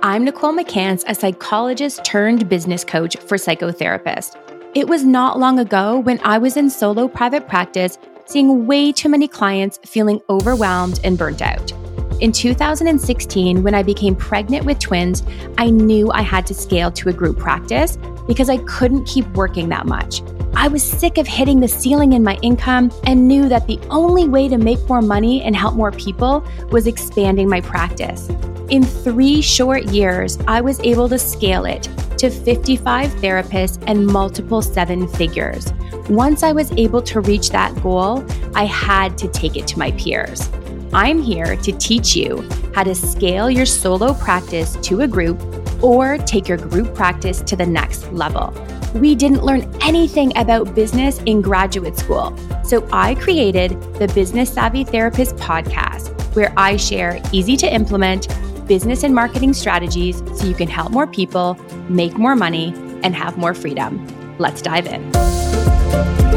I'm Nicole McCance, a psychologist turned business coach for psychotherapists. It was not long ago when I was in solo private practice, seeing way too many clients feeling overwhelmed and burnt out. In 2016, when I became pregnant with twins, I knew I had to scale to a group practice because I couldn't keep working that much. I was sick of hitting the ceiling in my income and knew that the only way to make more money and help more people was expanding my practice. In three short years, I was able to scale it to 55 therapists and multiple seven figures. Once I was able to reach that goal, I had to take it to my peers. I'm here to teach you how to scale your solo practice to a group or take your group practice to the next level we didn't learn anything about business in graduate school. So I created the Business Savvy Therapist podcast, where I share easy to implement business and marketing strategies so you can help more people, make more money, and have more freedom. Let's dive in.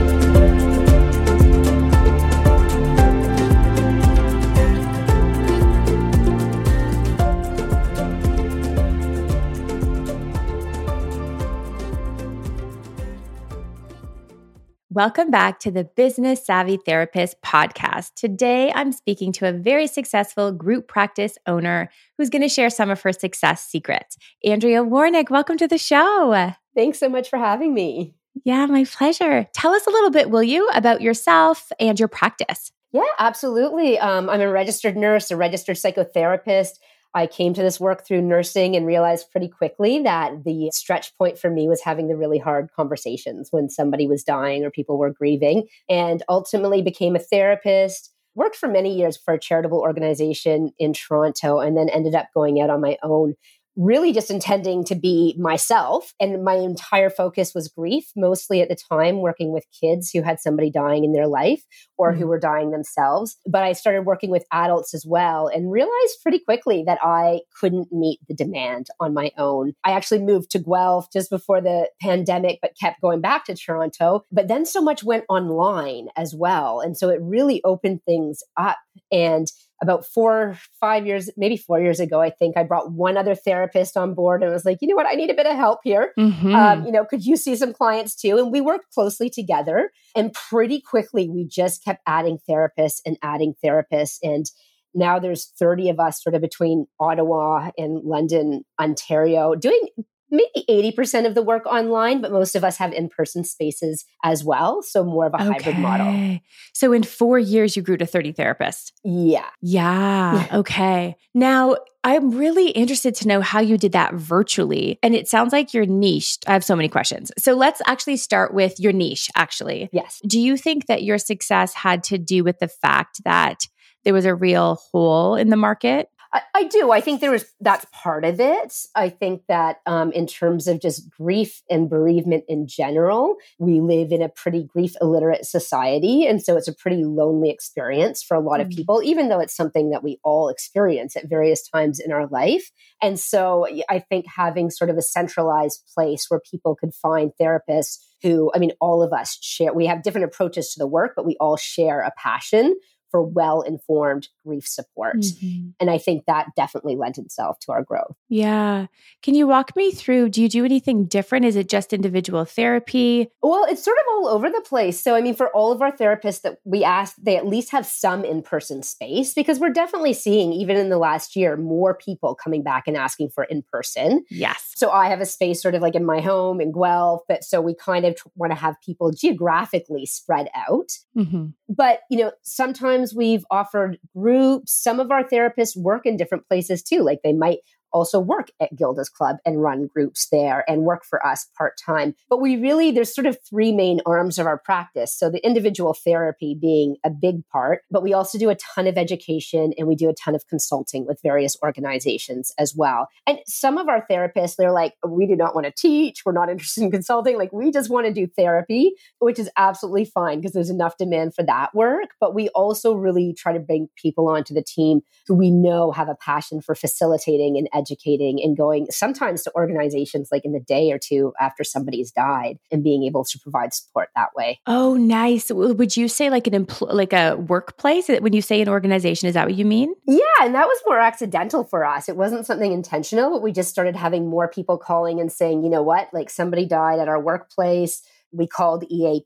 Welcome back to the Business Savvy Therapist podcast. Today, I'm speaking to a very successful group practice owner who's going to share some of her success secrets. Andrea Warnick, welcome to the show. Thanks so much for having me. Yeah, my pleasure. Tell us a little bit, will you, about yourself and your practice? Yeah, absolutely. Um, I'm a registered nurse, a registered psychotherapist. I came to this work through nursing and realized pretty quickly that the stretch point for me was having the really hard conversations when somebody was dying or people were grieving, and ultimately became a therapist. Worked for many years for a charitable organization in Toronto and then ended up going out on my own really just intending to be myself. And my entire focus was grief, mostly at the time working with kids who had somebody dying in their life or mm-hmm. who were dying themselves. But I started working with adults as well and realized pretty quickly that I couldn't meet the demand on my own. I actually moved to Guelph just before the pandemic, but kept going back to Toronto. But then so much went online as well. And so it really opened things up. And about four, five years, maybe four years ago, I think I brought one other therapist on board and was like, you know what, I need a bit of help here. Mm-hmm. Um, you know, could you see some clients too? And we worked closely together. And pretty quickly, we just kept adding therapists and adding therapists. And now there's 30 of us sort of between Ottawa and London, Ontario, doing maybe 80% of the work online, but most of us have in person spaces as well. So more of a okay. hybrid model. So in four years, you grew to 30 therapists. Yeah. Yeah. okay. Now, I'm really interested to know how you did that virtually. And it sounds like you're niched. I have so many questions. So let's actually start with your niche, actually. Yes. Do you think that your success had to do with the fact that there was a real hole in the market? I, I, do. I think there was that's part of it. I think that um, in terms of just grief and bereavement in general, we live in a pretty grief illiterate society, and so it's a pretty lonely experience for a lot mm-hmm. of people. Even though it's something that we all experience at various times in our life, and so I think having sort of a centralized place where people could find therapists who, I mean, all of us share. We have different approaches to the work, but we all share a passion for well informed grief support. Mm-hmm. And I think that definitely lent itself to our growth. Yeah. Can you walk me through? Do you do anything different? Is it just individual therapy? Well, it's sort of all over the place. So, I mean, for all of our therapists that we ask, they at least have some in person space because we're definitely seeing, even in the last year, more people coming back and asking for in person. Yes. So, I have a space sort of like in my home in Guelph, but so we kind of want to have people geographically spread out. Mm-hmm. But, you know, sometimes We've offered groups. Some of our therapists work in different places too. Like they might also work at Gilda's Club and run groups there and work for us part time. But we really, there's sort of three main arms of our practice. So the individual therapy being a big part, but we also do a ton of education and we do a ton of consulting with various organizations as well. And some of our therapists, they're like, we do not want to teach. We're not interested in consulting. Like we just want to do therapy, which is absolutely fine because there's enough demand for that work. But we also really try to bring people onto the team who we know have a passion for facilitating and educating and going sometimes to organizations like in the day or two after somebody's died and being able to provide support that way. Oh, nice. Would you say like an empl- like a workplace when you say an organization is that what you mean? Yeah, and that was more accidental for us. It wasn't something intentional, but we just started having more people calling and saying, "You know what? Like somebody died at our workplace." we called EAP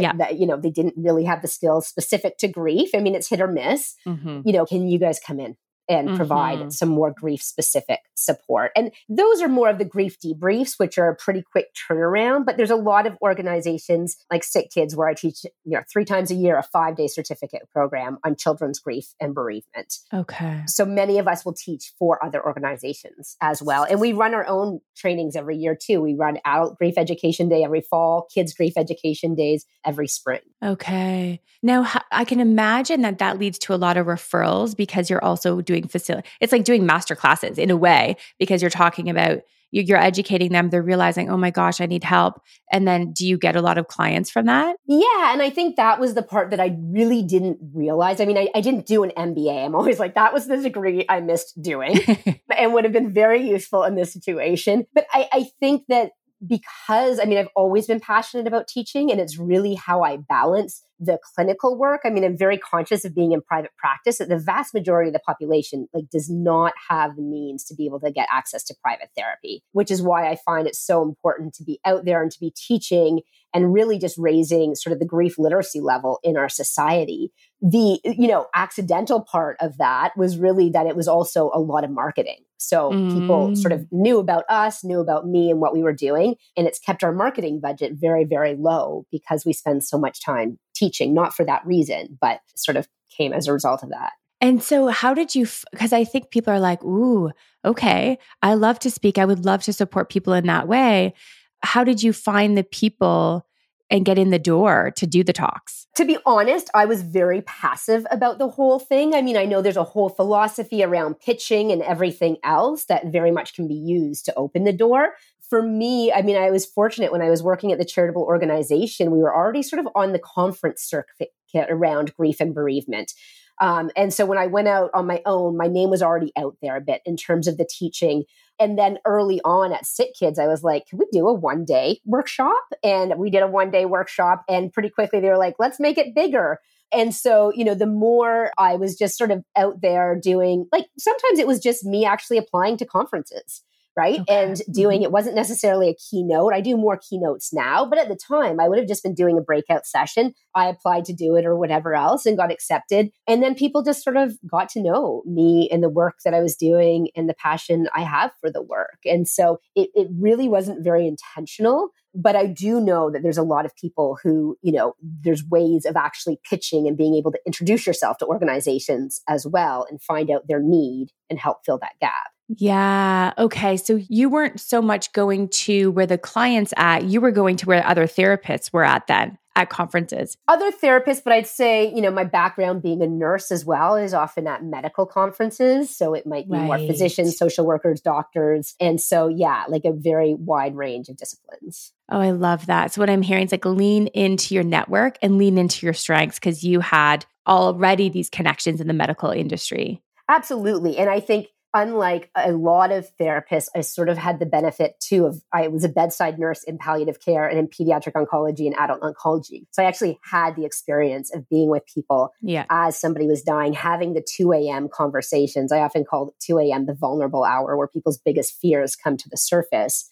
yeah. that, you know, they didn't really have the skills specific to grief. I mean, it's hit or miss. Mm-hmm. You know, can you guys come in? And mm-hmm. provide some more grief specific support. And those are more of the grief debriefs, which are a pretty quick turnaround. But there's a lot of organizations like Sick Kids where I teach, you know, three times a year a five day certificate program on children's grief and bereavement. Okay. So many of us will teach for other organizations as well. And we run our own trainings every year too. We run adult grief education day every fall, kids grief education days every spring. Okay. Now I can imagine that that leads to a lot of referrals because you're also doing doing facility. It's like doing master classes in a way because you're talking about you're educating them they're realizing oh my gosh i need help. And then do you get a lot of clients from that? Yeah and i think that was the part that i really didn't realize. I mean i, I didn't do an mba i'm always like that was the degree i missed doing. And would have been very useful in this situation. But I, I think that because I mean, I've always been passionate about teaching, and it's really how I balance the clinical work. I mean, I'm very conscious of being in private practice that the vast majority of the population like does not have the means to be able to get access to private therapy, which is why I find it so important to be out there and to be teaching and really just raising sort of the grief literacy level in our society. The, you know, accidental part of that was really that it was also a lot of marketing. So mm. people sort of mm. knew about us, knew about me and what we were doing. And it's kept our marketing budget very, very low because we spend so much time teaching, not for that reason, but sort of came as a result of that. And so, how did you? Because I think people are like, "Ooh, okay, I love to speak. I would love to support people in that way." how did you find the people and get in the door to do the talks? To be honest, I was very passive about the whole thing. I mean, I know there's a whole philosophy around pitching and everything else that very much can be used to open the door. For me, I mean, I was fortunate when I was working at the charitable organization, we were already sort of on the conference circuit around grief and bereavement. Um, and so when I went out on my own, my name was already out there a bit in terms of the teaching. And then early on at Sick Kids, I was like, can we do a one day workshop? And we did a one day workshop. And pretty quickly, they were like, let's make it bigger. And so, you know, the more I was just sort of out there doing, like, sometimes it was just me actually applying to conferences right? Okay. And doing mm-hmm. it wasn't necessarily a keynote. I do more keynotes now, but at the time I would have just been doing a breakout session. I applied to do it or whatever else and got accepted. And then people just sort of got to know me and the work that I was doing and the passion I have for the work. And so it, it really wasn't very intentional. But I do know that there's a lot of people who, you know, there's ways of actually pitching and being able to introduce yourself to organizations as well and find out their need and help fill that gap. Yeah. Okay. So you weren't so much going to where the clients at, you were going to where other therapists were at then at conferences. Other therapists, but I'd say, you know, my background being a nurse as well is often at medical conferences. So it might be right. more physicians, social workers, doctors. And so, yeah, like a very wide range of disciplines. Oh, I love that. So what I'm hearing is like lean into your network and lean into your strengths because you had already these connections in the medical industry. Absolutely. And I think unlike a lot of therapists, I sort of had the benefit too of I was a bedside nurse in palliative care and in pediatric oncology and adult oncology. So I actually had the experience of being with people yeah. as somebody was dying, having the 2 a.m. conversations. I often call 2 a.m. the vulnerable hour where people's biggest fears come to the surface.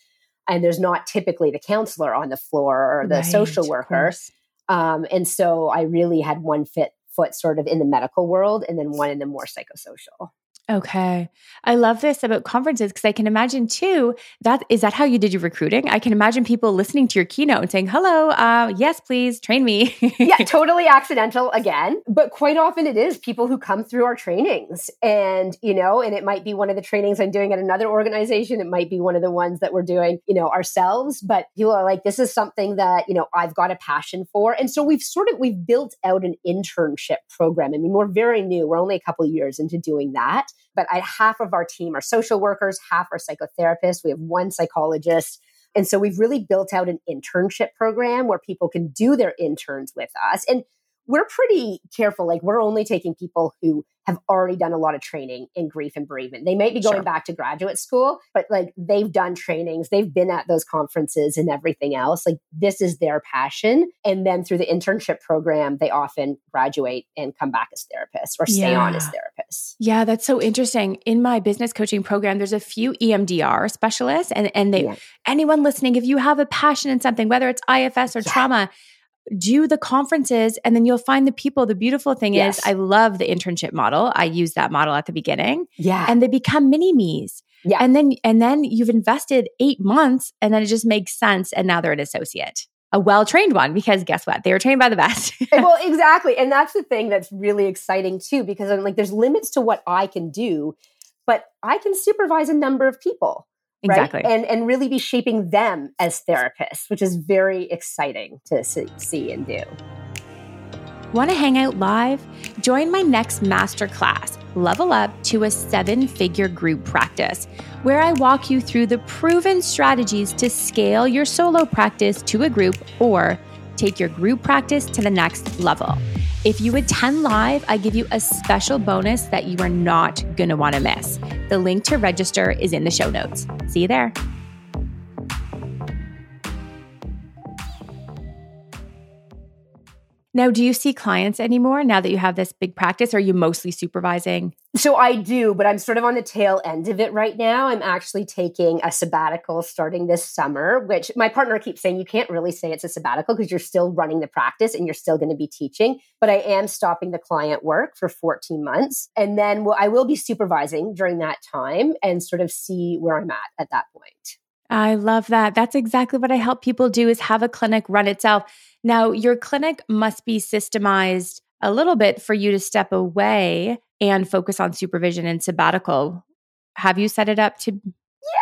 And there's not typically the counselor on the floor or the right, social worker. Um, and so I really had one fit foot sort of in the medical world and then one in the more psychosocial. Okay. I love this about conferences because I can imagine too that is that how you did your recruiting? I can imagine people listening to your keynote and saying, "Hello, uh, yes, please train me." yeah, totally accidental again, but quite often it is people who come through our trainings, and you know, and it might be one of the trainings I'm doing at another organization. It might be one of the ones that we're doing, you know, ourselves. But people are like, "This is something that you know I've got a passion for," and so we've sort of we've built out an internship program. I mean, we're very new; we're only a couple years into doing that but I, half of our team are social workers, half are psychotherapists. We have one psychologist. And so we've really built out an internship program where people can do their interns with us. And we're pretty careful. Like we're only taking people who have already done a lot of training in grief and bereavement. They might be going sure. back to graduate school, but like they've done trainings, they've been at those conferences and everything else. Like this is their passion. And then through the internship program, they often graduate and come back as therapists or stay yeah. on as therapists. Yeah, that's so interesting. In my business coaching program, there's a few EMDR specialists and, and they yeah. anyone listening, if you have a passion in something, whether it's IFS or yeah. trauma, do the conferences and then you'll find the people. The beautiful thing yes. is, I love the internship model. I use that model at the beginning. Yeah. And they become mini me's. Yeah. And then, and then you've invested eight months and then it just makes sense. And now they're an associate, a well trained one, because guess what? They were trained by the best. Eh, well, exactly. And that's the thing that's really exciting too, because I'm like, there's limits to what I can do, but I can supervise a number of people. Exactly. Right? And and really be shaping them as therapists, which is very exciting to see and do. Want to hang out live? Join my next masterclass, Level Up to a Seven Figure Group Practice, where I walk you through the proven strategies to scale your solo practice to a group or take your group practice to the next level. If you attend live, I give you a special bonus that you are not going to want to miss. The link to register is in the show notes. See you there. Now, do you see clients anymore now that you have this big practice? Are you mostly supervising? So I do, but I'm sort of on the tail end of it right now. I'm actually taking a sabbatical starting this summer, which my partner keeps saying you can't really say it's a sabbatical because you're still running the practice and you're still going to be teaching. But I am stopping the client work for 14 months. And then I will be supervising during that time and sort of see where I'm at at that point. I love that. That's exactly what I help people do is have a clinic run itself. Now, your clinic must be systemized a little bit for you to step away and focus on supervision and sabbatical. Have you set it up to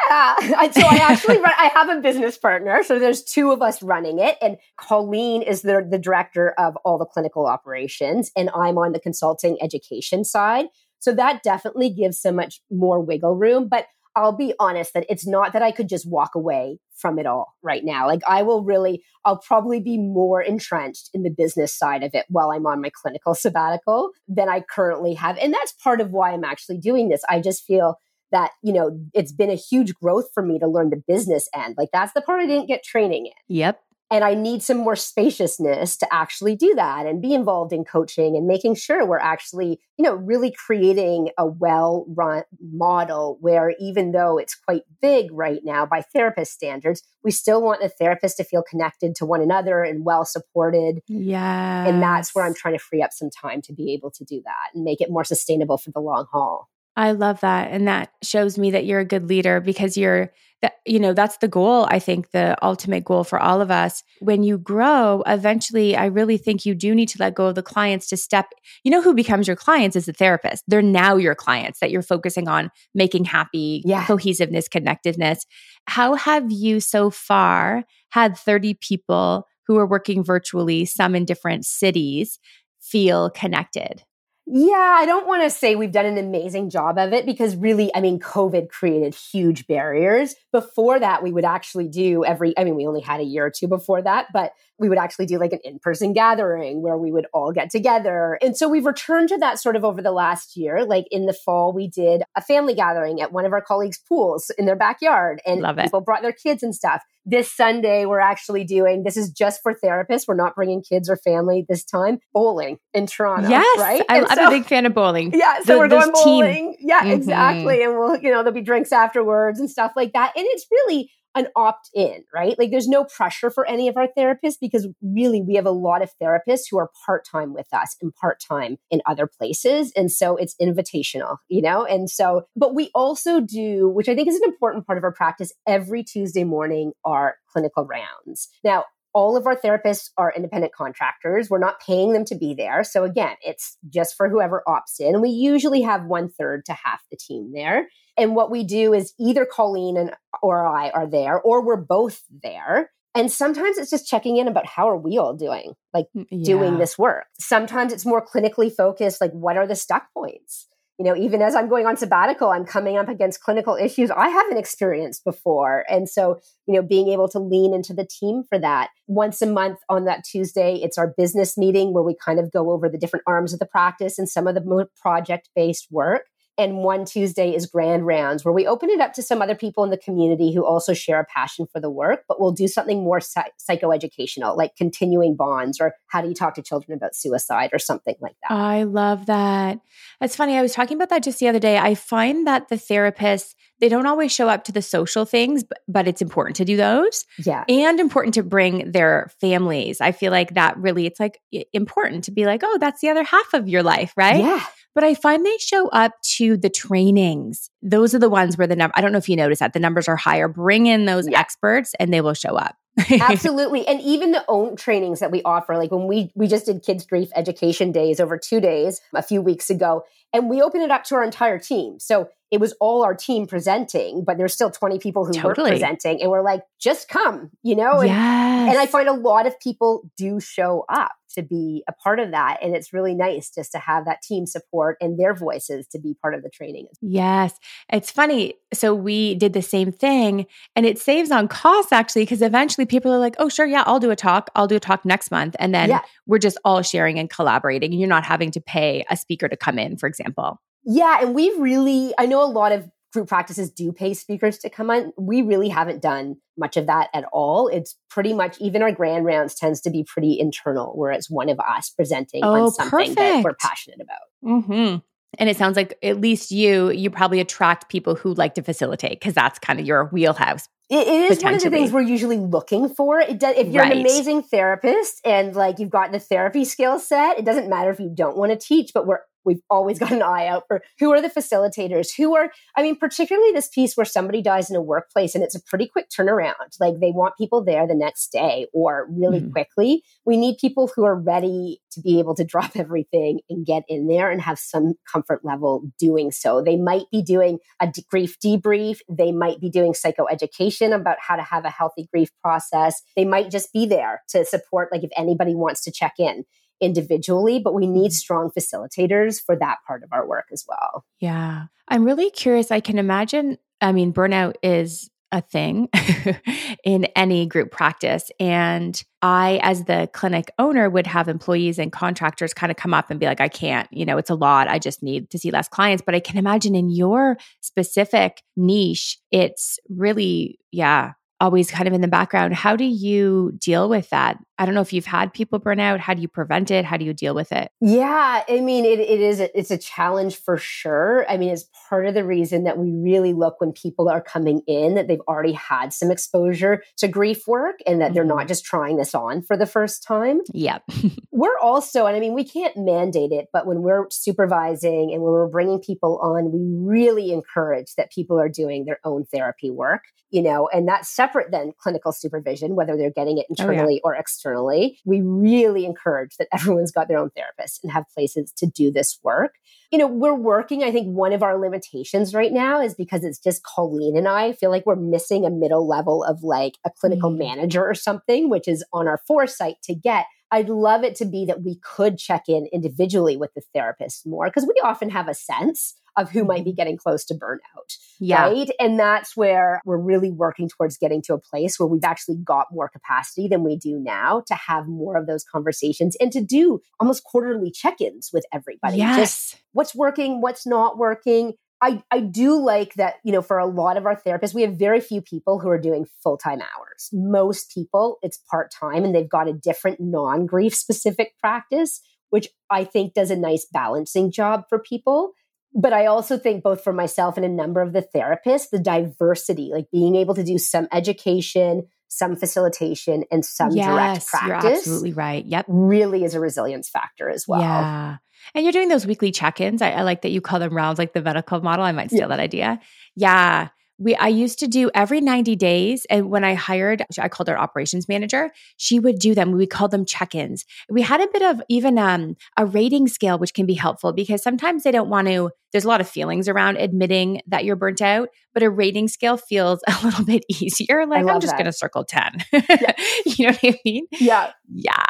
yeah. So I actually run, I have a business partner. So there's two of us running it. And Colleen is the, the director of all the clinical operations. And I'm on the consulting education side. So that definitely gives so much more wiggle room. But I'll be honest that it's not that I could just walk away from it all right now. Like I will really, I'll probably be more entrenched in the business side of it while I'm on my clinical sabbatical than I currently have. And that's part of why I'm actually doing this. I just feel that, you know, it's been a huge growth for me to learn the business end. Like that's the part I didn't get training in. Yep. And I need some more spaciousness to actually do that and be involved in coaching and making sure we're actually, you know, really creating a well run model where even though it's quite big right now by therapist standards, we still want the therapist to feel connected to one another and well supported. Yeah. And that's where I'm trying to free up some time to be able to do that and make it more sustainable for the long haul. I love that. And that shows me that you're a good leader because you're that, you know, that's the goal. I think the ultimate goal for all of us. When you grow, eventually, I really think you do need to let go of the clients to step. You know, who becomes your clients is the therapist. They're now your clients that you're focusing on making happy, yeah. cohesiveness, connectiveness. How have you so far had 30 people who are working virtually, some in different cities, feel connected? Yeah, I don't want to say we've done an amazing job of it because really, I mean, COVID created huge barriers. Before that, we would actually do every, I mean, we only had a year or two before that, but we would actually do like an in person gathering where we would all get together. And so we've returned to that sort of over the last year. Like in the fall, we did a family gathering at one of our colleagues' pools in their backyard, and people brought their kids and stuff. This Sunday, we're actually doing this is just for therapists. We're not bringing kids or family this time. Bowling in Toronto. Yes, right. I'm, I'm a big fan of bowling. Yeah, so the, we're going bowling. Team. Yeah, mm-hmm. exactly. And we'll, you know, there'll be drinks afterwards and stuff like that. And it's really an opt in, right? Like there's no pressure for any of our therapists because really we have a lot of therapists who are part time with us and part time in other places. And so it's invitational, you know? And so, but we also do, which I think is an important part of our practice, every Tuesday morning are clinical rounds. Now, all of our therapists are independent contractors. We're not paying them to be there. So again, it's just for whoever opts in. And we usually have one third to half the team there. And what we do is either Colleen and or I are there, or we're both there. And sometimes it's just checking in about how are we all doing, like mm, yeah. doing this work. Sometimes it's more clinically focused, like what are the stuck points? You know, even as I'm going on sabbatical, I'm coming up against clinical issues I haven't experienced before. And so, you know, being able to lean into the team for that. Once a month on that Tuesday, it's our business meeting where we kind of go over the different arms of the practice and some of the project based work. And one Tuesday is grand rounds where we open it up to some other people in the community who also share a passion for the work, but we'll do something more psych- psychoeducational, like continuing bonds or how do you talk to children about suicide or something like that. I love that. That's funny. I was talking about that just the other day. I find that the therapists, they don't always show up to the social things, but, but it's important to do those. Yeah. And important to bring their families. I feel like that really, it's like important to be like, oh, that's the other half of your life, right? Yeah but I find they show up to the trainings. Those are the ones where the number, I don't know if you notice that the numbers are higher. Bring in those yeah. experts and they will show up. Absolutely. And even the own trainings that we offer, like when we we just did kids grief education days over 2 days a few weeks ago and we opened it up to our entire team. So it was all our team presenting, but there's still 20 people who totally. were presenting. And we're like, just come, you know? And, yes. and I find a lot of people do show up to be a part of that. And it's really nice just to have that team support and their voices to be part of the training. Yes. It's funny. So we did the same thing and it saves on costs actually, because eventually people are like, oh, sure, yeah, I'll do a talk. I'll do a talk next month. And then yeah. we're just all sharing and collaborating. And you're not having to pay a speaker to come in, for example. Yeah. And we've really, I know a lot of group practices do pay speakers to come on. We really haven't done much of that at all. It's pretty much even our grand rounds tends to be pretty internal, where it's one of us presenting oh, on something perfect. that we're passionate about. Mm-hmm. And it sounds like at least you, you probably attract people who like to facilitate because that's kind of your wheelhouse. It, it is one of the things we're usually looking for. It does, if you're right. an amazing therapist and like you've got the therapy skill set, it doesn't matter if you don't want to teach, but we're we've always got an eye out for who are the facilitators who are i mean particularly this piece where somebody dies in a workplace and it's a pretty quick turnaround. Like they want people there the next day or really mm-hmm. quickly. We need people who are ready to be able to drop everything and get in there and have some comfort level doing so. They might be doing a grief debrief. They might be doing psychoeducation about how to have a healthy grief process. They might just be there to support like if anybody wants to check in individually, but we need mm-hmm. strong facilitators for that part of our work as well. Yeah. I'm really curious. I can imagine, I mean, burnout is a thing in any group practice. And I, as the clinic owner, would have employees and contractors kind of come up and be like, I can't, you know, it's a lot. I just need to see less clients. But I can imagine in your specific niche, it's really, yeah, always kind of in the background. How do you deal with that? I don't know if you've had people burn out. How do you prevent it? How do you deal with it? Yeah, I mean, it, it is a, it's a challenge for sure. I mean, it's part of the reason that we really look when people are coming in that they've already had some exposure to grief work and that mm-hmm. they're not just trying this on for the first time. Yep. we're also, and I mean, we can't mandate it, but when we're supervising and when we're bringing people on, we really encourage that people are doing their own therapy work. You know, and that's separate than clinical supervision, whether they're getting it internally oh, yeah. or externally externally. We really encourage that everyone's got their own therapist and have places to do this work. You know, we're working. I think one of our limitations right now is because it's just Colleen and I, I feel like we're missing a middle level of like a clinical mm. manager or something, which is on our foresight to get. I'd love it to be that we could check in individually with the therapist more because we often have a sense of who might be mm-hmm. getting close to burnout. Yeah. Right. And that's where we're really working towards getting to a place where we've actually got more capacity than we do now to have more of those conversations and to do almost quarterly check ins with everybody. Yes. Just what's working, what's not working. I, I do like that, you know, for a lot of our therapists, we have very few people who are doing full time hours. Most people, it's part time and they've got a different non grief specific practice, which I think does a nice balancing job for people but I also think both for myself and a number of the therapists, the diversity, like being able to do some education, some facilitation, and some yes, direct practice. You're absolutely right. Yep. Really is a resilience factor as well. Yeah. And you're doing those weekly check-ins. I, I like that you call them rounds like the medical model. I might steal yeah. that idea. Yeah we I used to do every 90 days. And when I hired, I called her operations manager, she would do them. We called them check-ins. We had a bit of even um, a rating scale, which can be helpful because sometimes they don't want to, there's a lot of feelings around admitting that you're burnt out, but a rating scale feels a little bit easier. Like I'm just going to circle 10. Yeah. you know what I mean? Yeah. Yeah.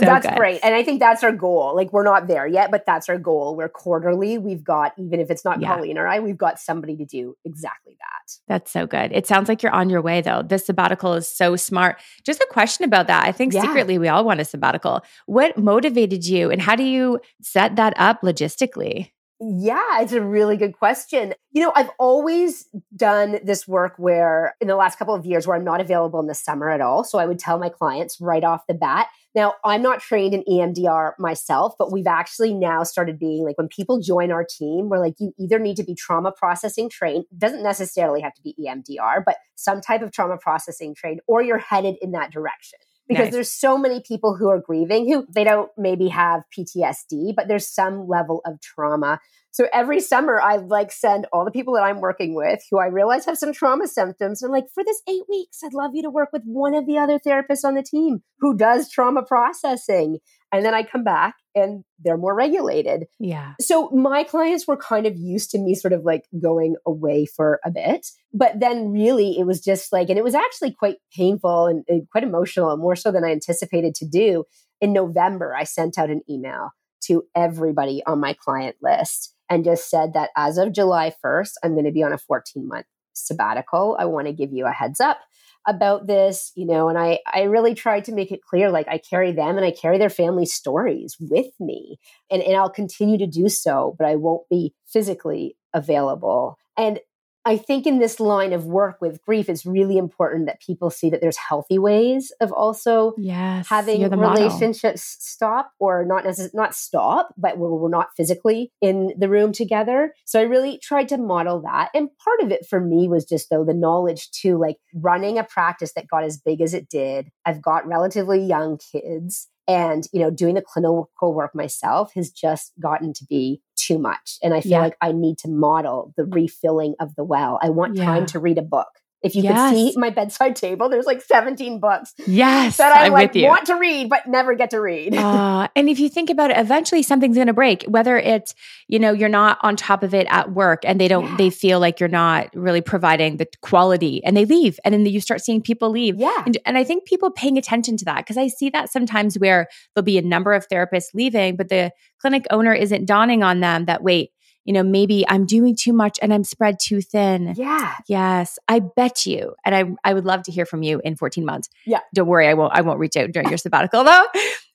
So that's good. great. And I think that's our goal. Like we're not there yet, but that's our goal. We're quarterly. We've got, even if it's not Yeah. Colleen or I, we've got somebody to do exactly that. That's so good. It sounds like you're on your way though. This sabbatical is so smart. Just a question about that. I think Yeah. secretly we all want a sabbatical. What motivated you and how do you set that up logistically? Yeah, it's a really good question. You know, I've always done this work where in the last couple of years where I'm not available in the summer at all. So I would tell my clients right off the bat. Now, I'm not trained in EMDR myself, but we've actually now started being like when people join our team, we're like, you either need to be trauma processing trained, doesn't necessarily have to be EMDR, but some type of trauma processing trained, or you're headed in that direction because Nice. there's so many people who are grieving who they don't maybe have PTSD, but there's some level of trauma. So every summer, I like send all the people that I'm working with who I realize have some trauma symptoms. And like, for this eight weeks, I'd love you to work with one of the other therapists on the team who does trauma processing. And then I come back and they're more regulated. Yeah. So my clients were kind of used to me sort of like going away for a bit. But then really it was just like, and it was actually quite painful and, and quite emotional, and more so than I anticipated to do. In November, I sent out an email to everybody on my client list and just said that as of July 1st, I'm going to be on a 14 month sabbatical. I want to give you a heads up about this, you know, and I I really tried to make it clear like I carry them and I carry their family stories with me and and I'll continue to do so, but I won't be physically available. And I think in this line of work with grief, it's really important that people see that there's healthy ways of also Yes. having You're model. relationships stop or not necess- not stop, but where we're not physically in the room together. So I really tried to model that. And part of it for me was just though the knowledge to like running a practice that got as big as it did. I've got relatively young kids and you know doing the clinical work myself has just gotten to be too much and i feel Yeah. like i need to model the refilling of the well i want Yeah. time to read a book if you Yes. could see my bedside table there's like 17 books Yes. that I I'm like with you. want to read but never get to read. Uh, and if you think about it, eventually something's going to break. Whether it's you know you're not on top of it at work, and they don't Yeah. they feel like you're not really providing the quality, and they leave, and then you start seeing people leave. yeah. And, and I think people paying attention to that because I see that sometimes where there'll be a number of therapists leaving, but the clinic owner isn't dawning on them that wait, you know, maybe I'm doing too much and I'm spread too thin. Yeah. Yes, I bet you, and I I would love to hear from you in 14 months. Yeah. don't worry, I won't I won't reach out during your sabbatical though.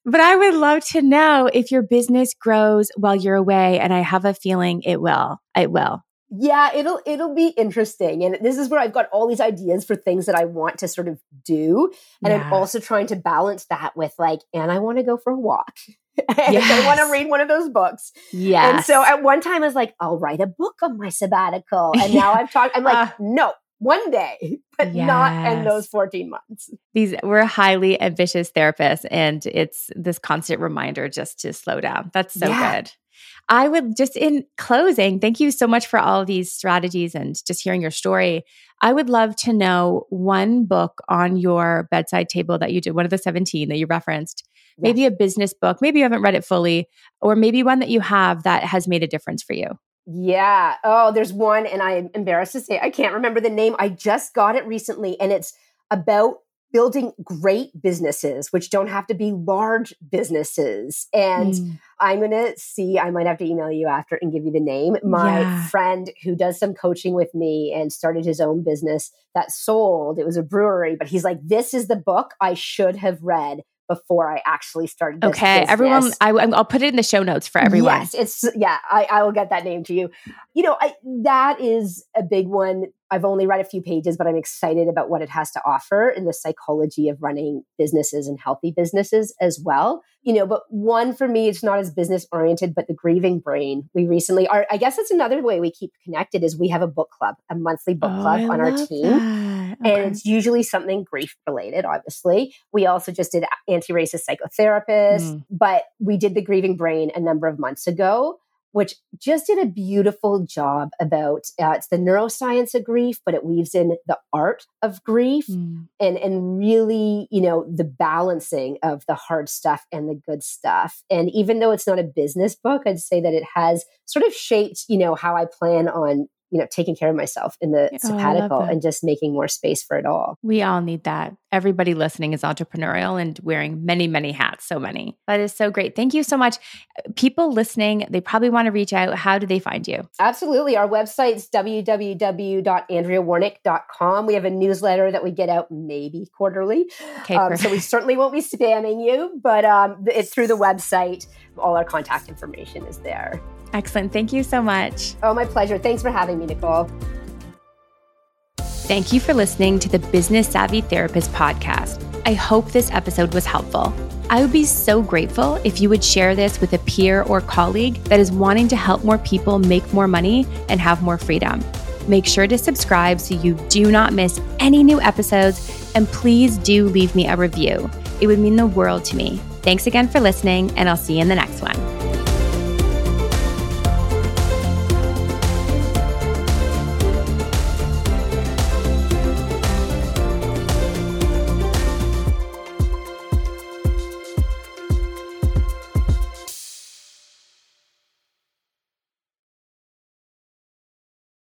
But I would love to know if your business grows while you're away, and I have a feeling it will. It will. Yeah, it'll it'll be interesting. And this is where I've got all these ideas for things that I want to sort of do. And I'm also trying to balance that with like, and I want to go for a walk. And I want to read one of those books. Yes. And so at one time I was like, I'll write a book on my sabbatical. And now I've talked, I'm like, Uh, no, one day, but not in those 14 months. these we're highly ambitious therapists and it's this constant reminder just to slow down that's so Yeah. good i would just in closing thank you so much for all these strategies and just hearing your story i would love to know one book on your bedside table that you did one of the 17 that you referenced maybe a business book maybe you haven't read it fully or maybe one that you have that has made a difference for you Yeah. Oh, there's one, and I'm embarrassed to say I can't remember the name. I just got it recently, and it's about building great businesses, which don't have to be large businesses. And Mm. I'm going to see, I might have to email you after and give you the name. My Yeah. friend who does some coaching with me and started his own business that sold, it was a brewery, but he's like, this is the book I should have read before I actually started. This okay everyone business." I, i'll put it in the show notes for everyone Yes, it's yeah. I, I will get that name to you. You know, I, that is a big one. I've only read a few pages, but I'm excited about what it has to offer in the psychology of running businesses and healthy businesses as well. You know, but one for me, it's not as business oriented, but the grieving brain. We recently are. I guess that's another way we keep connected is we have a book club, a monthly book Oh, club I on our team. that. And it's usually something grief related, obviously. We also just did anti racist psychotherapist, Mm. but we did the grieving brain a number of months ago, which just did a beautiful job about uh, it's the neuroscience of grief, but it weaves in the art of grief Mm. and and really you know the balancing of the hard stuff and the good stuff and even though it's not a business book i'd say that it has sort of shaped you know how i plan on you know, taking care of myself in the oh, sabbatical and just making more space for it all. We all need that. Everybody listening is entrepreneurial and wearing many, many hats, so many. That is so great. Thank you so much. People listening, they probably want to reach out. How do they find you? Absolutely. Our website's www.andreawarnick.com. We have a newsletter that we get out maybe quarterly. Okay, um, so we certainly won't be spamming you, but um, it's through the website. All our contact information is there. Excellent. Thank you so much. Oh, my pleasure. Thanks for having me, Nicole. Thank you for listening to the Business Savvy Therapist podcast. I hope this episode was helpful. I would be so grateful if you would share this with a peer or colleague that is wanting to help more people make more money and have more freedom. Make sure to subscribe so you do not miss any new episodes, and please do leave me a review. It would mean the world to me. Thanks again for listening, and I'll see you in the next one.